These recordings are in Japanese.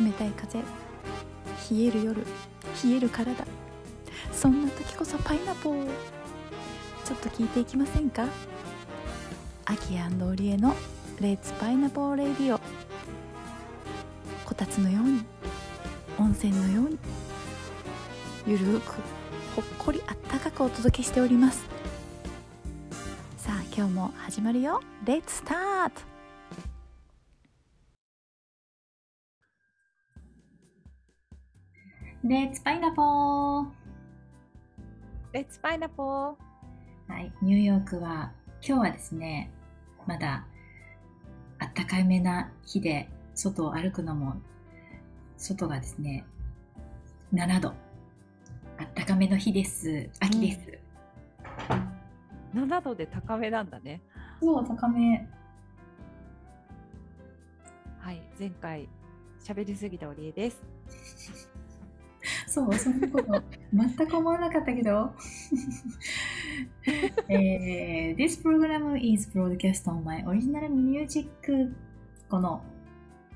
冷たい風。冷える夜。冷える体。そんな時こそパイナポー。ちょっと聞いていきませんか？アキオリエのレッツパイナポーレディオこたつのように。温泉のように。ゆるくほっこりあったかくお届けしております。さあ今日も始まるよ。レッツスタートレッツパイナポーレッツパイナポーはい、ニューヨークは今日はですね、まだあったかいめな日で外を歩くのも外がですね、7度。あったかめの日です。秋です。7度で高めなんだねそう、高め。はい前回喋りすぎたおりえですそう、そんなこと全く思わなかったけど。えー This program is broadcast on my original music. この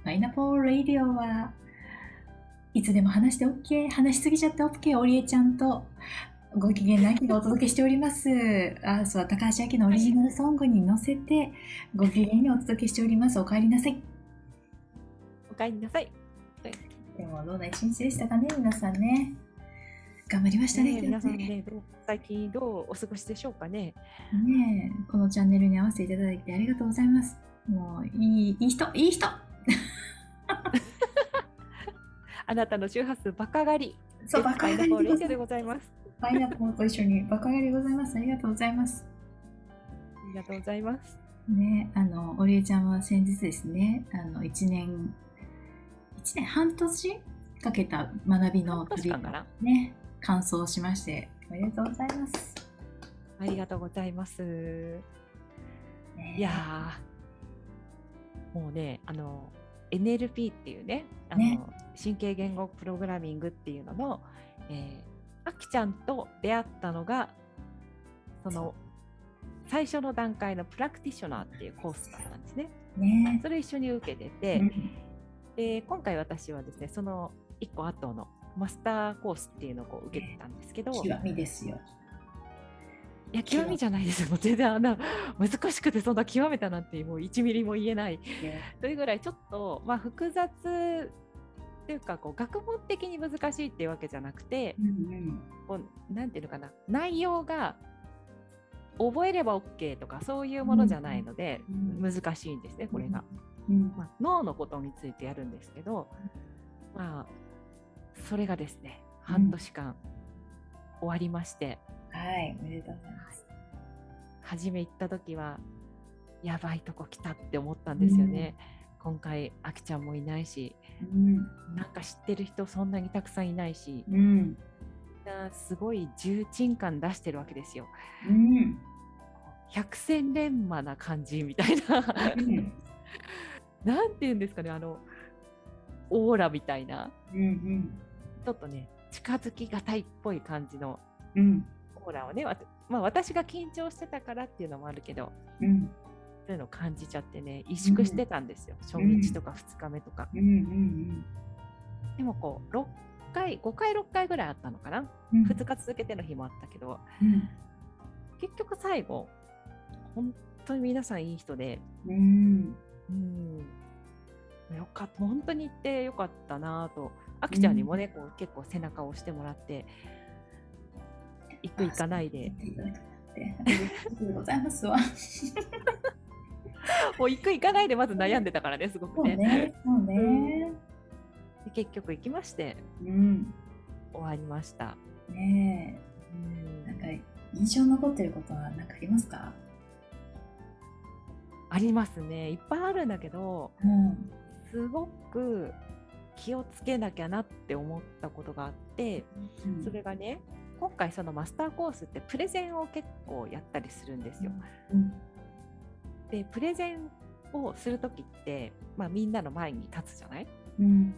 パイナポーラディオはいつでも話して OK、話しすぎちゃって OK、おりえちゃんとご機嫌なきがお届けしております。あ、そう、高橋明のオリジナルソングに乗せてご機嫌にお届けしております。お帰りなさい。おかえりなさいでもどんな一日でしたかね、皆さんね。頑張りましたね、ねえ皆さんね最近どうお過ごしでしょうかねねえ、このチャンネルに合わせていただいてありがとうございます。もう、いい、いい人、いい人 あなたの周波数バカ上がりそう、バカ上がりででございますす。パイナップルと一緒にバカ上がりでございます。ありがとうございます。ありがとうございますねあの、おりえちゃんは先日ですね、あの、1年、1年半年かけた学びの旅半年間かな。ね、完走しまして、おめでとうございます。ありがとうございます。ね。いやーもうねあの NLP っていうねあのね。神経言語プログラミングっていうのの、えー、あきちゃんと出会ったのがその最初の段階のプラクティショナーっていうコースだったんですね。ね。それ一緒に受けてて、うんで今回私はですねその1個後のマスターコースっていうのをこう受けてたんですけど、い極みですよ。や極みじゃないです。よもう全然あんな難しくてそんな極めたなんてもう1ミリも言えない。というぐらいちょっと、まあ、複雑っていうかこう学問的に難しいっていうわけじゃなくてこうなんていうのかな。内容が覚えれば OK とかそういうものじゃないので、うん。難しいんですねこれが、うんまあ、脳のことについてやるんですけど、まあ、それがですね半年間終わりまして、はい、おめでとうございます。初め行った時はやばいとこ来たって思ったんですよね。今回あきちゃんもいないしうん。なんか知ってる人そんなにたくさんいないし、うん。すごい重鎮感出してるわけですよ。うん。百戦錬磨な感じみたいな、うん。なんて言うんですかね、あの、オーラみたいな、うん。ちょっとね、近づきがたいっぽい感じのうん。オーラをね、わたまあ、私が緊張してたからっていうのもあるけど、うん。そういうのを感じちゃってね、萎縮してたんですよ、初日とか2日目とか。うん。うん。でもこう、6回、5回、6回ぐらいあったのかな、うん。2日続けての日もあったけど、うん。結局最後、本当に皆さんいい人で、うん。うん、よかった、本当に行ってよかったなぁと、あきちゃんにもね、こう結構背中を押してもらって、行く行かないで、ありがとうございますわ。もう行く行かないでまず悩んでたからね、すごくね。ね。そうね。で結局行きまして、うん。終わりました。ねうんえ。なんか、印象に残ってることは何かありますか？ありますね、いっぱいあるんだけど、うん。すごく気をつけなきゃなって思ったことがあって、それがね、今回そのマスターコースってプレゼンを結構やったりするんですよ。うん。でプレゼンをする時って、まあ、みんなの前に立つじゃない？うん。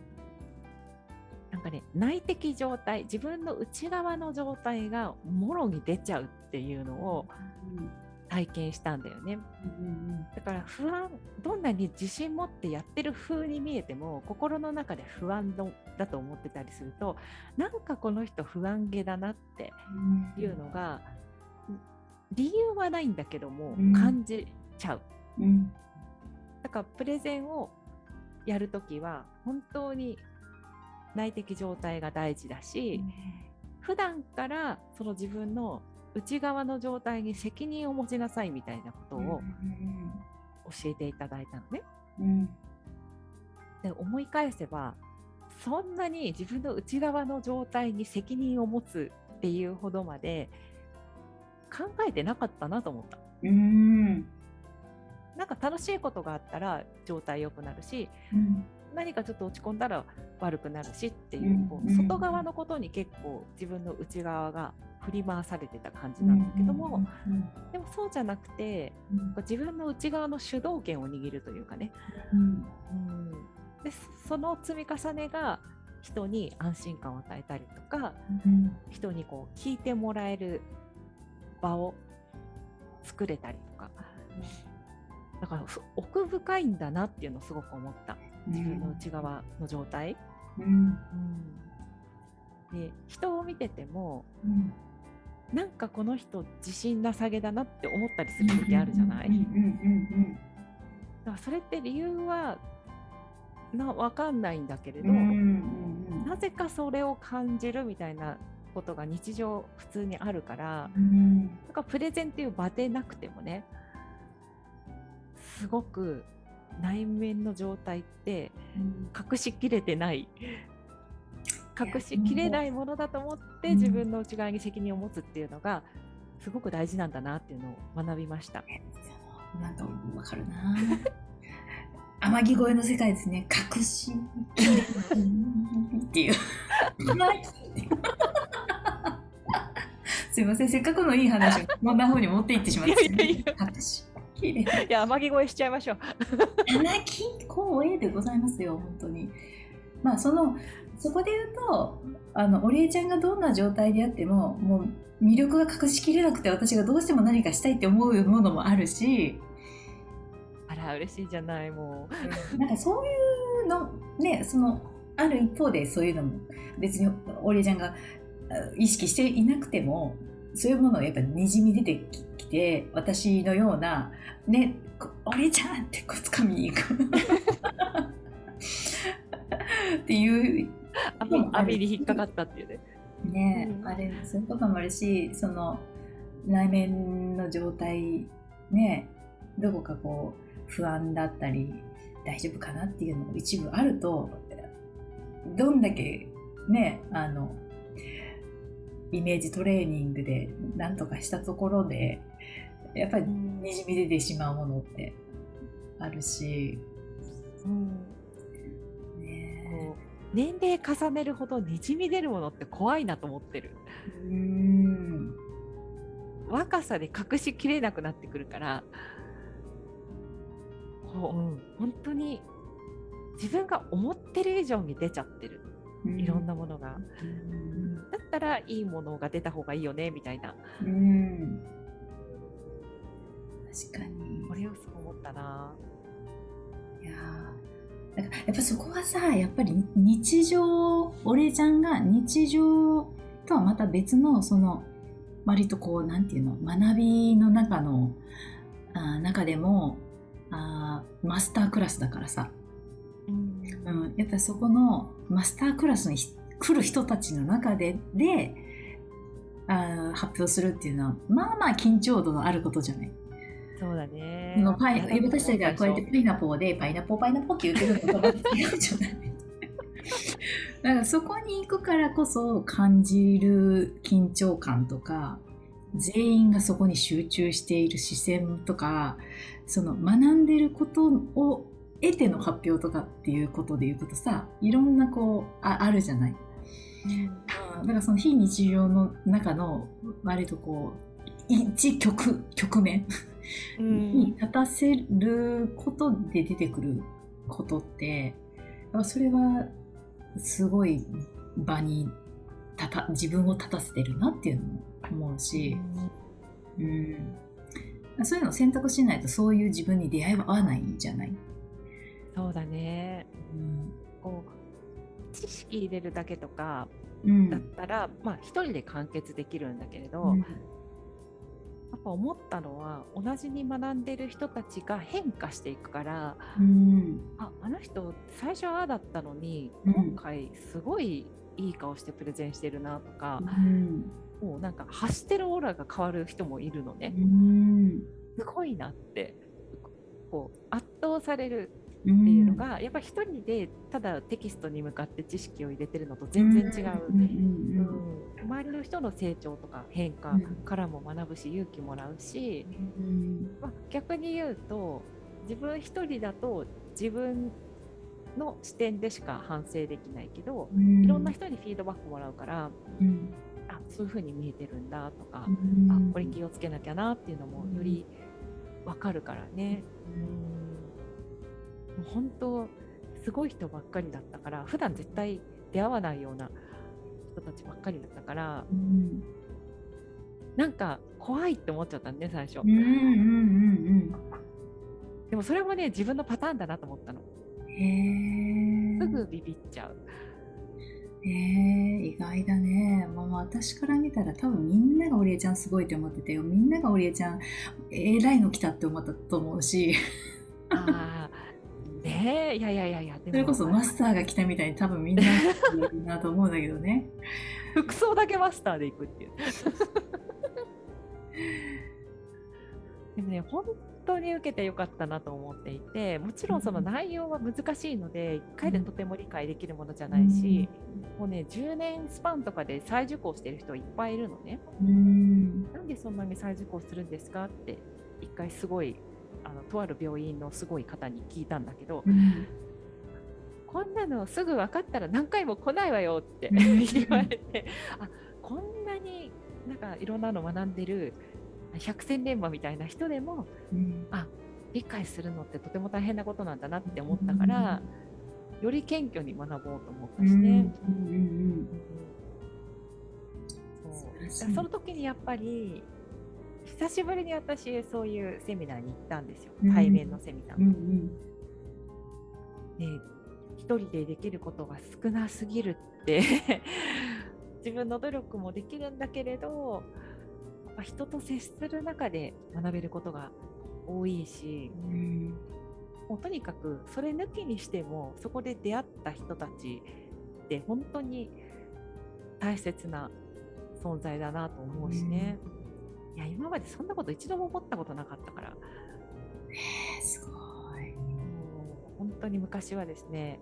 なんかね内的状態自分の内側の状態がもろに出ちゃうっていうのを体験したんだよね。だから不安どんなに自信持ってやってる風に見えても心の中で不安だと思ってたりするとなんかこの人不安げだなっていうのが、理由はないんだけども、感じちゃう。だからプレゼンをやるときは本当に内的状態が大事だし、うん、普段からその自分の内側の状態に責任を持ちなさいみたいなことを教えていただいたのね。うん、で思い返せばそんなに自分の内側の状態に責任を持つっていうほどまで考えてなかったなと思った。うんなんか楽しいことがあったら状態良くなるし、うん、何かちょっと落ち込んだら悪くなるしっていう,、こう外側のことに結構自分の内側が振り回されてた感じなんだけども、でもそうじゃなくて、自分の内側の主導権を握るというかね、うん。でその積み重ねが人に安心感を与えたりとか、人にこう聞いてもらえる場を作れたりとか。だから奥深いんだなっていうのをすごく思った自分の内側の状態。うん、うん、で人を見てても、うん、なんかこの人自信なさげだなって思ったりする時あるじゃない？だからそれって理由はな分かんないんだけれど、なぜかそれを感じるみたいなことが日常普通にあるから、うん、なんかプレゼンっていう場でなくてもねすごく内面の状態って隠しきれてない、隠しきれないものだと思って自分の内側に責任を持つっていうのがすごく大事なんだなっていうのを学びました。なんかわかるな。天城越えの世界ですね。隠しきれないっていう。すいません、せっかくのいい話をこんな風に持っていってしまって、ね。いや、天城越えしちゃいましょう。天城越えでございますよ、本当に。まあ、その、そこで言うと、あの、織江ちゃんがどんな状態であっても、もう魅力が隠しきれなくて、私がどうしても何かしたいって思うものもあるし。あら、嬉しいじゃない、もう。なんかそういうの、ね、その、ある一方でそういうのも、別に織江ちゃんが意識していなくても、そういうものがやっぱにじみ出てきて私のようなね俺ちゃんってこう掴みに行く。っていう。網に引っかかったっていうね。ね、うん、あれそういうこともあるしその内面の状態ねどこかこう不安だったり大丈夫かなっていうのも一部あるとどんだけねあのイメージトレーニングで何とかしたところでやっぱりにじみ出てしまうものってあるし、うん。ね、年齢重ねるほどにじみ出るものって怖いなと思ってる。うん。若さで隠しきれなくなってくるからほ、うん、本当に自分が思ってる以上に出ちゃってる、いろんなものが。うんだったらいいものが出た方がいいよねみたいな。うん確かに。これをそう思ったな。いややっぱそこはさやっぱり日常俺ちゃんが日常とはまた別のその割とこうなんていうの学びの中のあ中でもあマスタークラスだからさ、うん、うん、やっぱそこのマスタークラスに来る人たちの中でであ発表するっていうのはまあまあ緊張度のあることじゃない。そうだね。のパイ私たちがこうやってパイナポーでパイナポーパイナポーって言ってるのと違うじゃない。だからそこに行くからこそ感じる緊張感とか全員がそこに集中している視線とかその学んでることを得ての発表とかっていうことで言うとさいろんなこうああるじゃない？うん、だからその非日常の中の割とこう一局局面に立たせることで出てくることってそれはすごい場にたた自分を立たせてるなっていうのも思うし、うん、そういうのを選択しないとそういう自分に出会いは合わないじゃない？そうだね。うん。こう知識入れるだけとかうん。だったら、まあ一人で完結できるんだけれど、うん。やっぱ思ったのは同じに学んでる人たちが変化していくからうん。ああの人最初はああだったのに、うん。今回すごいいい顔してプレゼンしてるなとか、うん。もうなんか発してるオーラが変わる人もいるのね、うん。すごいなってこう圧倒されるっていうのが、やっぱ一人でただテキストに向かって知識を入れてるのと全然違う。うん。うん。うん。周りの人の成長とか変化うんからも学ぶし勇気もらうし、うん。まあ、逆に言うと自分一人だと自分の視点でしか反省できないけどうん。いろんな人にフィードバックもらうからうん。あそういう風に見えてるんだとか、うん。あこれ気をつけなきゃなっていうのもより分かるからね。うんもう本当すごい人ばっかりだったから普段絶対出会わないような人たちばっかりだったからうん。なんか怖いって思っちゃったんで最初、うんうんうんでもそれもね自分のパターンだなと思ったの。すぐビビっちゃう、へえ意外だね、まあ、私から見たら多分みんながオリエちゃんすごいって思っててみんながオリエちゃんえらいの来たって思ったと思うし。ああいやいやいやいやそれこそマスターが来たみたいに多分みんななと思うんだけどね。服装だけマスターで行くっていう。でもね本当に受けてよかったなと思っていてもちろんその内容は難しいので1回でとても理解できるものじゃないし、もうね10年スパンとかで再受講してる人いっぱいいるのね。うん。なんでそんなに再受講するんですかって一回すごいあのとある病院のすごい方に聞いたんだけど、うん。こんなのすぐ分かったら何回も来ないわよってうん。言われてあこんなになんかいろんなの学んでる百戦錬磨みたいな人でもうん。理解するのってとても大変なことなんだなって思ったから、より謙虚に学ぼうと思ったしね。うその時にやっぱり久しぶりに私そういうセミナーに行ったんですよ。うん。対面のセミナー。うんうん。で一人でできることが少なすぎるって 自分の努力もできるんだけれど人と接する中で学べることが多いしうん。もうとにかくそれ抜きにしてもそこで出会った人たちって本当に大切な存在だなと思うしね、いや今までそんなこと一度も思ったことなかったから。えーすごい。もう本当に昔はですね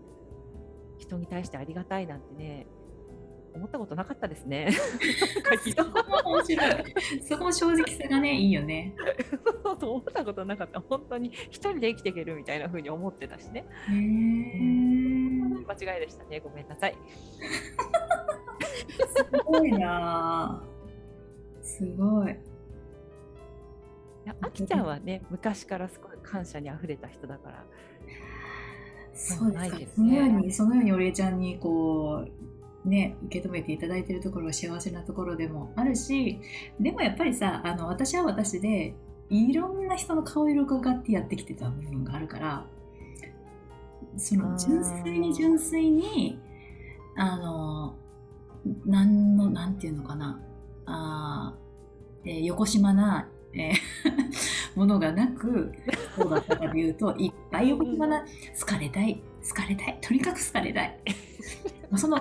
人に対してありがたいなんてね思ったことなかったですね。そこも面白い。そこも正直さがねいいよね。そう思ったことなかった。本当に一人で生きていけるみたいな風に思ってたしね。間違いでしたね。ごめんなさい。すごいなぁすごいあきちゃんはね昔からすごい感謝にあふれた人だから。そうですか。ね。そのようにそのようにお礼ちゃんにこうね受け止めていただいているところは幸せなところでもあるしでもやっぱりさあの私は私でいろんな人の顔色を伺ってやってきてた部分があるからその純粋に純粋にあのなんのなんていうのかな。あー、えー、横島な、えー ものがなくそうだったかというと いっぱい横島な好かれたい好かれたいとにかく好かれたい。その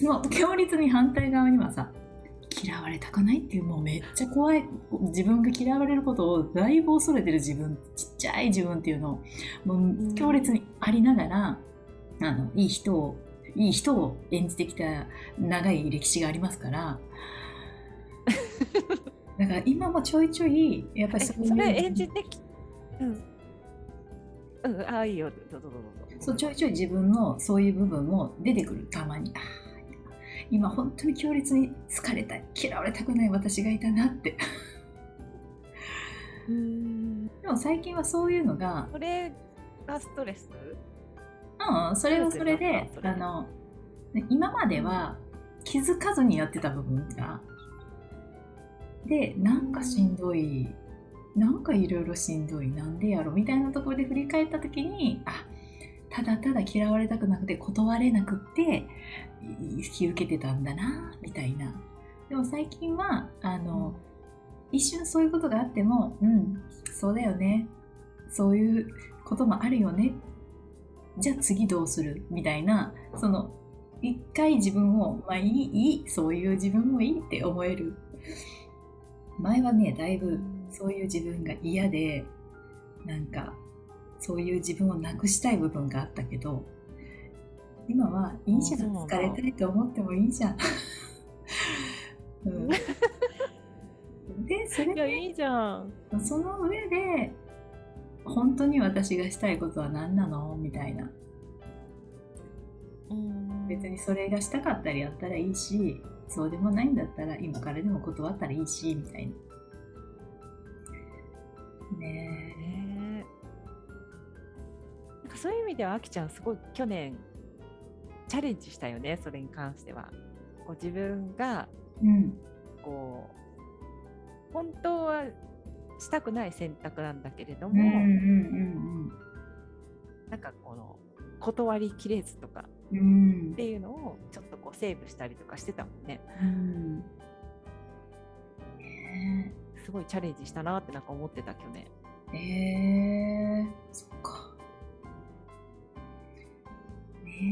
その強烈に反対側にはさ嫌われたくないっていうもうめっちゃ怖い自分が嫌われることをだいぶ恐れてる自分ちっちゃい自分っていうのをもう強烈にありながら、あのいい人をいい人を演じてきた長い歴史がありますから だから今もちょいちょいやっぱえりそういうそれ演じてきうん。うんああいいよ。どうぞどうぞそうちょいちょい自分のそういう部分も出てくるたまに。あー今本当に強烈に好かれたい嫌われたくない私がいたなって。うーん。でも最近はそういうのがそれがストレス？うんそれはそれであのね今までは気づかずにやってた部分がでなんかしんどいなんかいろいろしんどいなんでやろみたいなところで振り返った時にあただただ嫌われたくなくて断れなくって引き受けてたんだなみたいな。でも最近はあの、一瞬そういうことがあってもうんそうだよね。そういうこともあるよね。じゃあ次どうする？みたいな。その一回自分をまあいいいいそういう自分もいいって思える。前はねだいぶそういう自分が嫌でなんかそういう自分をなくしたい部分があったけど今はいいじゃん。疲れたいと思ってもいいじゃん。うん、でそれでいいじゃん。その上で本当に私がしたいことは何なの？みたいな。別にそれがしたかったらやったらいいしそうでもないんだったら今からでも断ったらいいしみたいな。ねなんかそういう意味ではあきちゃんすごい去年チャレンジしたよねそれに関しては。こう自分が、うん、こう本当はしたくない選択なんだけれども、うんうんうんうん、なんかこの断りきれずとかっていうのをちょっとこうセーブしたりとかしてたもんね。うんすごいチャレンジしたなってなんか思ってた去年。えー、そっか。ねえ。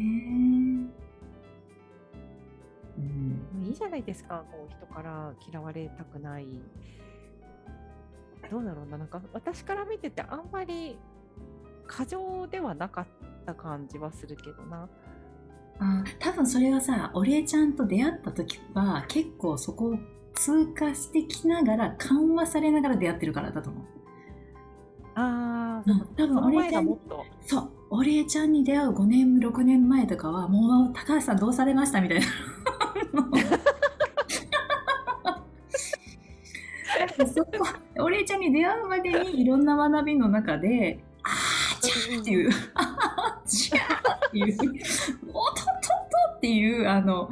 うん、いいじゃないですか、こう人から嫌われたくない。どうだろうな、なんか私から見ててあんまり過剰ではなかった感じはするけどな。あ多分それはさ、お礼ちゃんと出会った時は結構そこ通過してきながら緩和されながら出会ってるからだと思う。ああ、うん、多分お礼ちゃんそう、お礼ちゃんに出会う5年、6年前とかはもう高橋さんどうされましたみたいな。そこお礼ちゃんに出会うまでにいろんな学びの中で、あーちゃーっていう、ちっていう、おっとっとっとっていう、あの、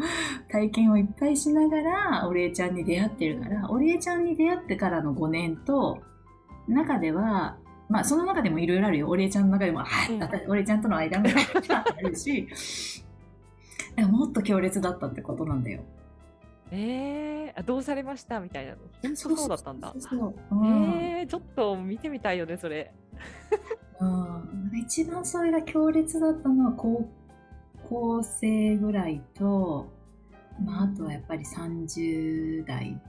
体験をいっぱいしながら、お礼ちゃんに出会ってるから、お礼ちゃんに出会ってからの5年と、中では、まあ、その中でもいろいろあるよ。お礼ちゃんの中でも、あ、お礼ちゃんとの間もあるし、もっと強烈だったってことなんだよ。えー、どうされましたみたいな本当そうだったんだ。そうえー、ちょっと見てみたいよねそれ。うん、一番それが強烈だったのは高校生ぐらいと、まあ、あとはやっぱり30代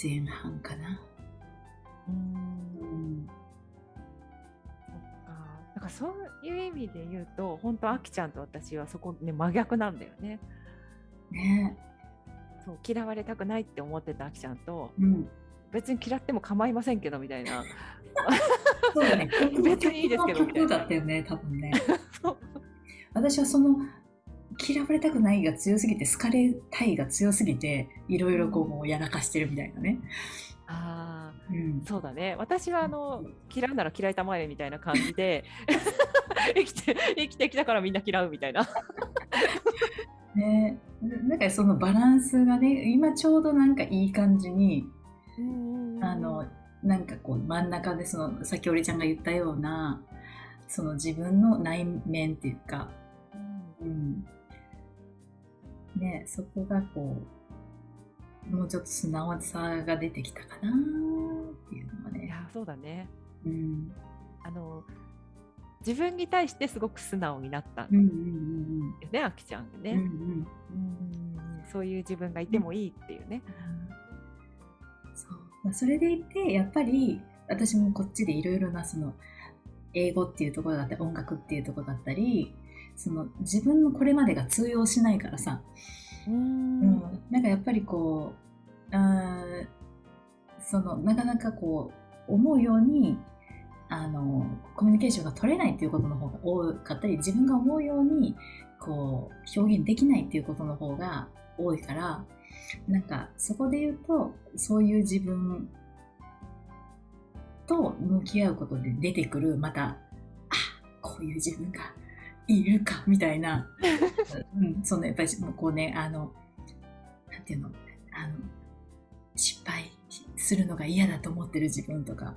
前半かな。うん。そっか。そういう意味で言うと、本当あきちゃんと私はそこね真逆なんだよね。ね。そう嫌われたくないって思ってたあきちゃんと、うん、別に嫌っても構いませんけどみたいな。そうだね。別にいいですけどみたいな。だったよね、多分ね。私はその嫌われたくないが強すぎて好かれたいが強すぎていろいろこうもうやらかしてるみたいなね。ああ、うん、そうだね。私はあの嫌うなら嫌いたまえみたいな感じで 生きて生きてきたからみんな嫌うみたいな。ね、なんかそのバランスがね今ちょうどなんかいい感じに、あのなんかこう真ん中でそのさっきおりちゃんが言ったようなその自分の内面っていうか、うん、ね、そこがこう、もうちょっと素直さが出てきたかなっていうのはね。いや、そうだね。うん。あの、自分に対してすごく素直になったよね、あきちゃんね、うんうん、そういう自分がいてもいいっていうね。うん、そう。まあ、それでいてやっぱり私もこっちでいろいろなその英語っていうところだったり音楽っていうところだったりその自分のこれまでが通用しないからさ。うん、なんかやっぱりこうあそのなかなかこう思うようにあのコミュニケーションが取れないっていうことの方が多かったり自分が思うようにこう表現できないっていうことの方が多いからなんかそこで言うとそういう自分と向き合うことで出てくるまたあこういう自分がいるかみたいな、うん、そのやっぱりもうこうねあのなんていうのあの失敗するのが嫌だと思ってる自分とか。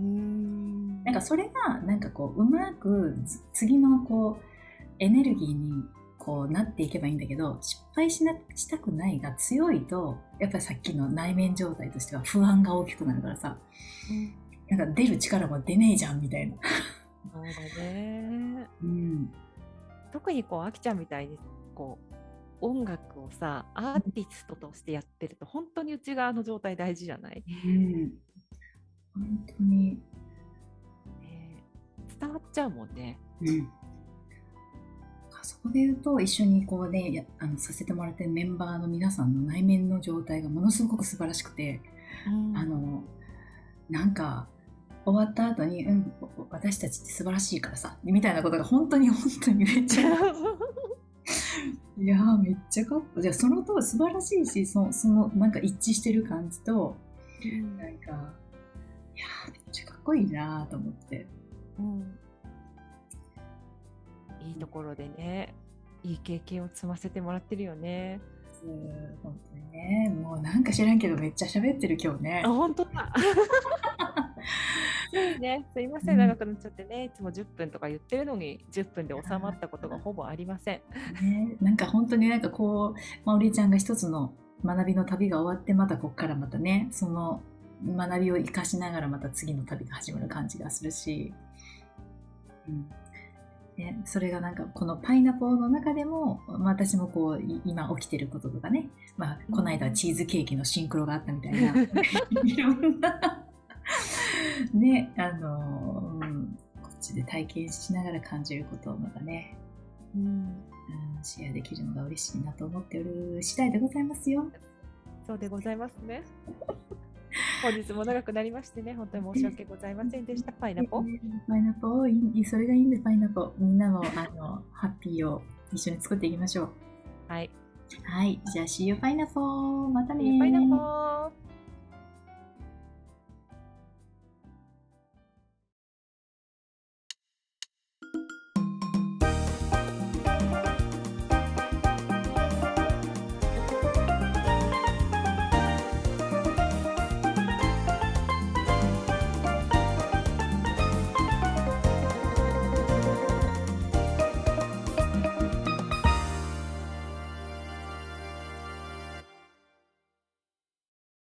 うん。なんかそれがなんかこううまくつ次のこうエネルギーにこうなっていけばいいんだけど失敗しなしたくないが強いとやっぱりさっきの内面状態としては不安が大きくなるからさ。なんか出る力も出ねえじゃんみたいな。そうだね。うん。特にこうあきちゃんみたいにこう音楽をさアーティストとしてやってると本当に内側の状態大事じゃない、うん、本当に、ね伝わっちゃうもんね。うん、そこで言うと一緒にこうねやあのさせてもらってるメンバーの皆さんの内面の状態がものすごく素晴らしくて、あのなんか終わった後に、うん、私たちって素晴らしいからさみたいなことが本当に本当にめっちゃ いやーめっちゃかっこいい。じゃあその通り素晴らしいしそそのなんか一致してる感じとなんかいやーめっちゃかっこいいなーと思って。うんいいところでねいい経験を積ませてもらってるよね。うん本当にね。もうなんか知らんけどめっちゃ喋ってる今日ね。あ。本当だ。ね。すいませうん。ん長くなっちゃってね。いつも10分とか言ってるのに10分で収まったことがほぼありません。ね、なんか本当になんかこう、まあ、おりちゃんが一つの学びの旅が終わってまたこっからまたねその学びを生かしながらまた次の旅が始まる感じがするし、うんね、それがなんかこのパイナポーの中でも、まあ、私もこうい今起きてることとかね、まあ、この間はチーズケーキのシンクロがあったみたいな、いろんな。ねあの、うん、こっちで体験しながら感じることをまたね。うん。うんシェアできるのが嬉しいなと思っておる次第でございますよ。そうでございますね。本日も長くなりましてね、本当に申し訳ございませんでした。パイナポ？パイナポーいい、それがいいんで、パイナポー。みんなのあのハッピーを一緒に作っていきましょう。はい。はい、じゃあ、See you パイナポー。またねパイナポ。